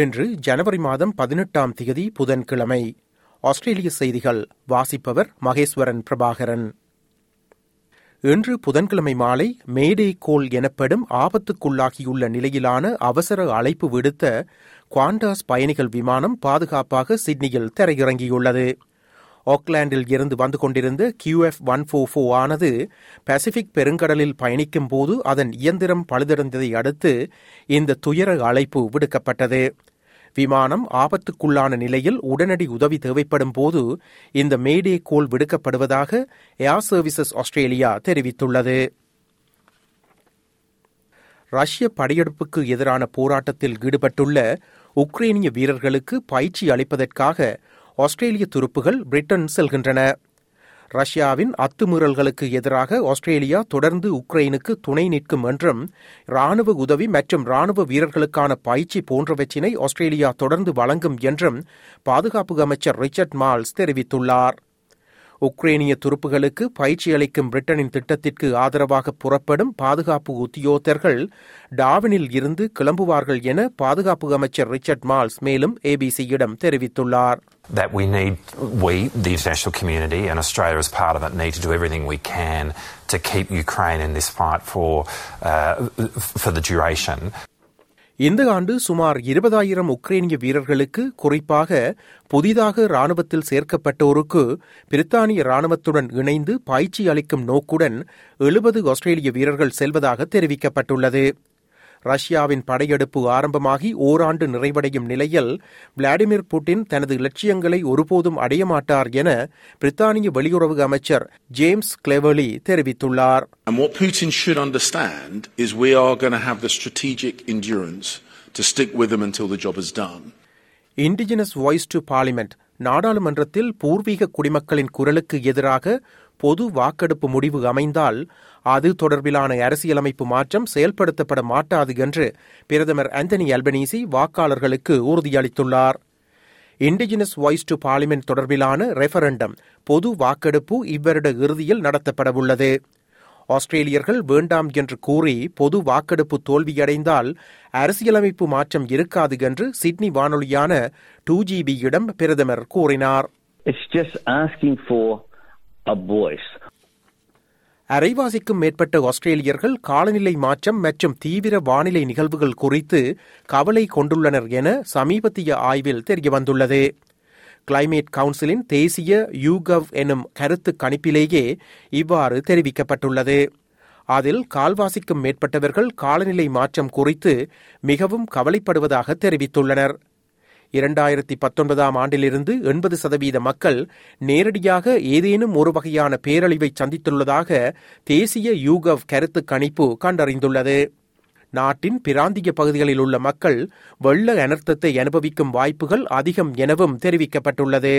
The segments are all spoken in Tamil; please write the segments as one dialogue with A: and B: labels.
A: இன்று ஜனவரி மாதம் பதினெட்டாம் தேதி புதன்கிழமை. ஆஸ்திரேலிய செய்திகள் வாசிப்பவர் மகேஸ்வரன் பிரபாகரன். இன்று புதன்கிழமை மாலை மேடே கோல் எனப்படும் ஆபத்துக்குள்ளாகியுள்ள நிலையிலான அவசர அழைப்பு விடுத்த குவாண்டாஸ் பயணிகள் விமானம் பாதுகாப்பாக சிட்னியில் தரையிறங்கியுள்ளது. ஆக்லாண்டில் இருந்து வந்து கொண்டிருந்த கியூஎஃப் ஒன் ஃபோர் ஃபோர் ஆனது பசிபிக் பெருங்கடலில் பயணிக்கும் போது அதன் இயந்திரம் பழுதடைந்ததை அடுத்து இந்த துயர அழைப்பு விடுக்கப்பட்டது. விமானம் ஆபத்துக்குள்ளான நிலையில் உடனடி உதவி தேவைப்படும் போது இந்த மேடே கோல் விடுக்கப்படுவதாக ஏர் சர்வீசஸ் ஆஸ்திரேலியா தெரிவித்துள்ளது. ரஷ்ய படையெடுப்புக்கு எதிரான போராட்டத்தில் ஈடுபட்டுள்ள உக்ரைனிய வீரர்களுக்கு பயிற்சி அளிப்பதற்காக ஆஸ்திரேலிய துருப்புகள் பிரிட்டன் செல்கின்றன. ரஷ்யாவின் அத்துமீறல்களுக்கு எதிராக ஆஸ்திரேலியா தொடர்ந்து உக்ரைனுக்கு துணை நிற்கும் என்றும் ராணுவ உதவி மற்றும் ராணுவ வீரர்களுக்கான பயிற்சி போன்றவற்றினை ஆஸ்திரேலியா தொடர்ந்து வழங்கும் என்றும் பாதுகாப்பு அமைச்சர் ரிச்சர்ட் மால்ஸ் தெரிவித்துள்ளார். உக்ரைனிய துருப்புகளுக்கு பயிற்சி அளிக்கும் பிரிட்டனின் திட்டத்திற்கு ஆதரவாக புறப்படும் பாதுகாப்பு உத்தியோகத்தர்கள் டாவினில் இருந்து கிளம்புவார்கள் என பாதுகாப்பு அமைச்சர் ரிச்சர்ட் மால்ஸ் மேலும் ஏபிசியிடம் தெரிவித்துள்ளார்
B: that we need, we, the international community and Australia as part of it, need to do everything we can to keep Ukraine in this fight for, uh, for the duration.
A: இந்த ஆண்டு சுமார் இருபதாயிரம் உக்ரைனிய வீரர்களுக்கு குறிப்பாக புதிதாக ராணுவத்தில் சேர்க்கப்பட்டோருக்கு பிரித்தானிய ராணுவத்துடன் இணைந்து பயிற்சி அளிக்கும் நோக்குடன் எழுபது ஆஸ்திரேலிய வீரர்கள் செல்வதாக தெரிவிக்கப்பட்டுள்ளது. ரஷ்யாவின் படையெடுப்பு ஆரம்பமாகி ஓராண்டு நிறைவடையும் நிலையில் விளாடிமிர் புட்டின் தனது லட்சியங்களை ஒருபோதும் அடையமாட்டார் என பிரித்தானிய வெளியுறவு அமைச்சர் ஜேம்ஸ் கிளெவலி தெரிவித்துள்ளார்
C: And what Putin should understand is we are going to have the strategic endurance to stick with them until the job is done.
A: Indigenous Voice to Parliament நாடாளுமன்றத்தில் பூர்வீக குடிமக்களின் குரலுக்கு எதிராக பொது வாக்கெடுப்பு முடிவு அமைந்தால் அது தொடர்பிலான அரசியலமைப்பு மாற்றம் செயல்படுத்தப்பட மாட்டாது என்று பிரதமர் அந்தனி அல்பனீசி வாக்காளர்களுக்கு உறுதியளித்துள்ளார். இண்டிஜினஸ் வாய்ஸ் டு பார்லிமெண்ட் தொடர்பிலான ரெஃபரண்டம் பொது வாக்கெடுப்பு இவ்வருட இறுதியில் நடத்தப்படவுள்ளது. ஆஸ்திரேலியர்கள் வேண்டாம் என்று கூறி பொது வாக்கெடுப்பு தோல்வியடைந்தால் அரசியலமைப்பு மாற்றம் இருக்காது என்று சிட்னி வானொலியான டூ ஜிபியிடம் பிரதமர் கூறினார்.
D: It's just asking for a voice.
A: அரைவாசிக்கும் மேற்பட்ட ஆஸ்திரேலியர்கள் காலநிலை மாற்றம் மற்றும் தீவிர வானிலை நிகழ்வுகள் குறித்து கவலை கொண்டுள்ளனர் என சமீபத்திய ஆய்வில் தெரியவந்துள்ளது. கிளைமேட் கவுன்சிலின் தேசிய யூகவ் எனும் கருத்து கணிப்பிலேயே இவ்வாறு தெரிவிக்கப்பட்டுள்ளது. அதில் கால்வாசிக்கும் மேற்பட்டவர்கள் காலநிலை மாற்றம் குறித்து மிகவும் கவலைப்படுவதாக தெரிவித்துள்ளனர். இரண்டாயிரத்தி பத்தொன்பதாம் ஆண்டிலிருந்து எண்பது சதவீத மக்கள் நேரடியாக ஏதேனும் ஒரு வகையான பேரழிவை சந்தித்துள்ளதாக தேசிய யூகவ் கருத்து கணிப்பு கண்டறிந்துள்ளது. நாட்டின் பிராந்திய பகுதிகளில் உள்ள மக்கள் வெள்ள அனர்த்தத்தை அனுபவிக்கும் வாய்ப்புகள் அதிகம் எனவும் தெரிவிக்கப்பட்டுள்ளது.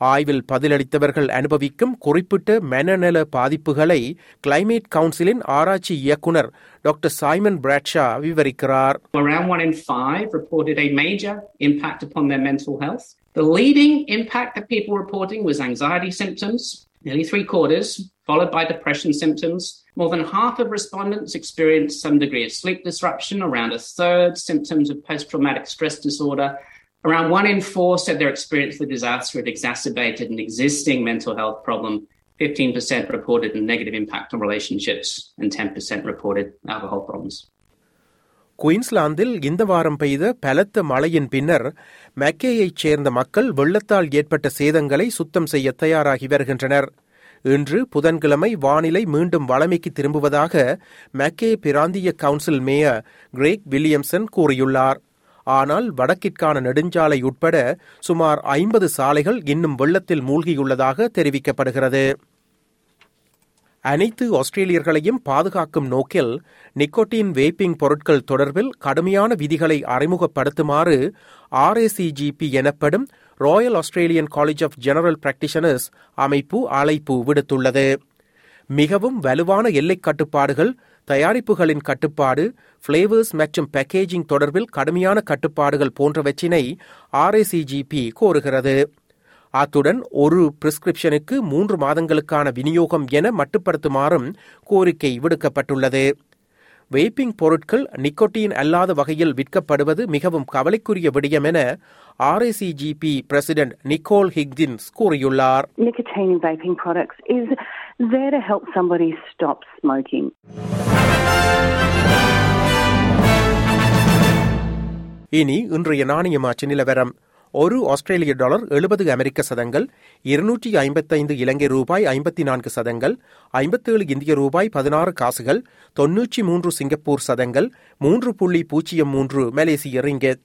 A: ஆய்வில் பதிலளித்தவர்கள் அனுபவிக்கும் குறிப்பிட்ட மனநல பாதிப்புகளை கிளைமேட் கவுன்சிலின் ஆராய்ச்சி இயக்குனர் டாக்டர் சைமன் பிராட்ஷா விவரிக்கிறார்
E: Around one in five reported a major impact upon their mental health. The leading impact that people were reporting was anxiety symptoms, nearly three quarters, followed by depression symptoms. More than half of respondents experienced some degree of sleep disruption, around a third symptoms of post traumatic stress disorder. Around one in four said their experience of the disaster had exacerbated an existing mental health problem. 15% reported a negative impact on relationships, and 10% reported alcohol problems.
A: குயின்ஸ்லாந்தில் இந்த வாரம் பெய்த பலத்த மழையின் பின்னர் மெக்கேயைச் சேர்ந்த மக்கள் வெள்ளத்தால் ஏற்பட்ட சேதங்களை சுத்தம் செய்ய தயாராகி வருகின்றனர் இன்று புதன்கிழமை வானிலை மீண்டும் வளமைக்கு திரும்புவதாக மெக்கே பிராந்திய கவுன்சில் மேயர் கிரேக் வில்லியம்சன் கூறியுள்ளார் ஆனால் வடக்கிற்கான நெடுஞ்சாலை உட்பட சுமார் ஐம்பது சாலைகள் இன்னும் வெள்ளத்தில் மூழ்கியுள்ளதாக தெரிவிக்கப்படுகிறது. அனைத்து ஆஸ்திரேலியர்களையும் பாதுகாக்கும் நோக்கில் நிக்கோட்டின் வேப்பிங் பொருட்கள் தொடர்பில் கடுமையான விதிகளை அறிமுகப்படுத்துமாறு ஆர்ஏசிஜிபி எனப்படும் Royal Australian College of General Practitioners அமைப்பு அழைப்பு விடுத்துள்ளது. மிகவும் வலுவான எல்லைக் கட்டுப்பாடுகள் தயாரிப்புகளின் கட்டுப்பாடு ஃப்ளேவர்ஸ் மற்றும் பேக்கேஜிங் தொடர்பில் கடுமையான கட்டுப்பாடுகள் போன்றவற்றினை ஆர்ஏசிஜிபி கோருகிறது. அத்துடன் ஒரு பிரிஸ்கிரிப்ஷனுக்கு மூன்று மாதங்களுக்கான விநியோகம் என மட்டுப்படுத்துமாறும் கோரிக்கை விடுக்கப்பட்டுள்ளது. வேப்பிங் பொருட்கள் நிக்கோட்டின் அல்லாத வகையில் விற்கப்படுவது மிகவும் கவலைக்குரிய விடயம் என ஆர்ஏசிஜிபி பிரசிடென்ட் நிக்கோல் ஹிக்ஜின்ஸ் கூறியுள்ளார்.
F: Nicotine in vaping products is there to help somebody stop smoking.
A: இனி இன்றைய நாணய மாற்று நிலவரம். ஒரு ஆஸ்திரேலிய டாலர் எழுபது அமெரிக்க சதங்கள் இருநூற்றி ஐம்பத்தைந்து இலங்கை ரூபாய் ஐம்பத்தி நான்கு சதங்கள் ஐம்பத்தேழு இந்திய ரூபாய் பதினாறு காசுகள் தொன்னூற்றி மூன்று சிங்கப்பூர் சதங்கள் மூன்று புள்ளி பூஜ்ஜியம் மூன்று மலேசிய ரிங்கெட்.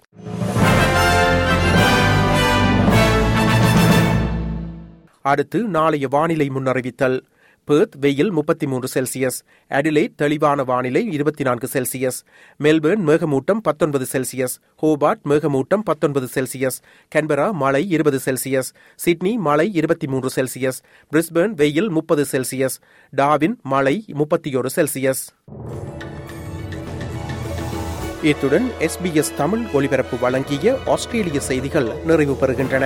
A: அடுத்து நாளைய வானிலை முன்னறிவித்தல். பேர்த் வெயில் முப்பத்தி மூன்று செல்சியஸ் அடிலைட் தெளிவான வானிலை இருபத்தி நான்கு செல்சியஸ் மெல்பேர்ன் மேகமூட்டம் பத்தொன்பது செல்சியஸ் ஹோபார்ட் மேகமூட்டம் பத்தொன்பது செல்சியஸ் கன்பரா மழை இருபது செல்சியஸ் சிட்னி மழை இருபத்தி மூன்று செல்சியஸ் பிரிஸ்பேர்ன் வெயில் முப்பது செல்சியஸ் டாவின் மழை முப்பத்தி ஒரு செல்சியஸ் இத்துடன் எஸ்பிஎஸ் தமிழ் ஒலிபரப்பு வழங்கிய ஆஸ்திரேலிய செய்திகள் நிறைவு பெறுகின்றன.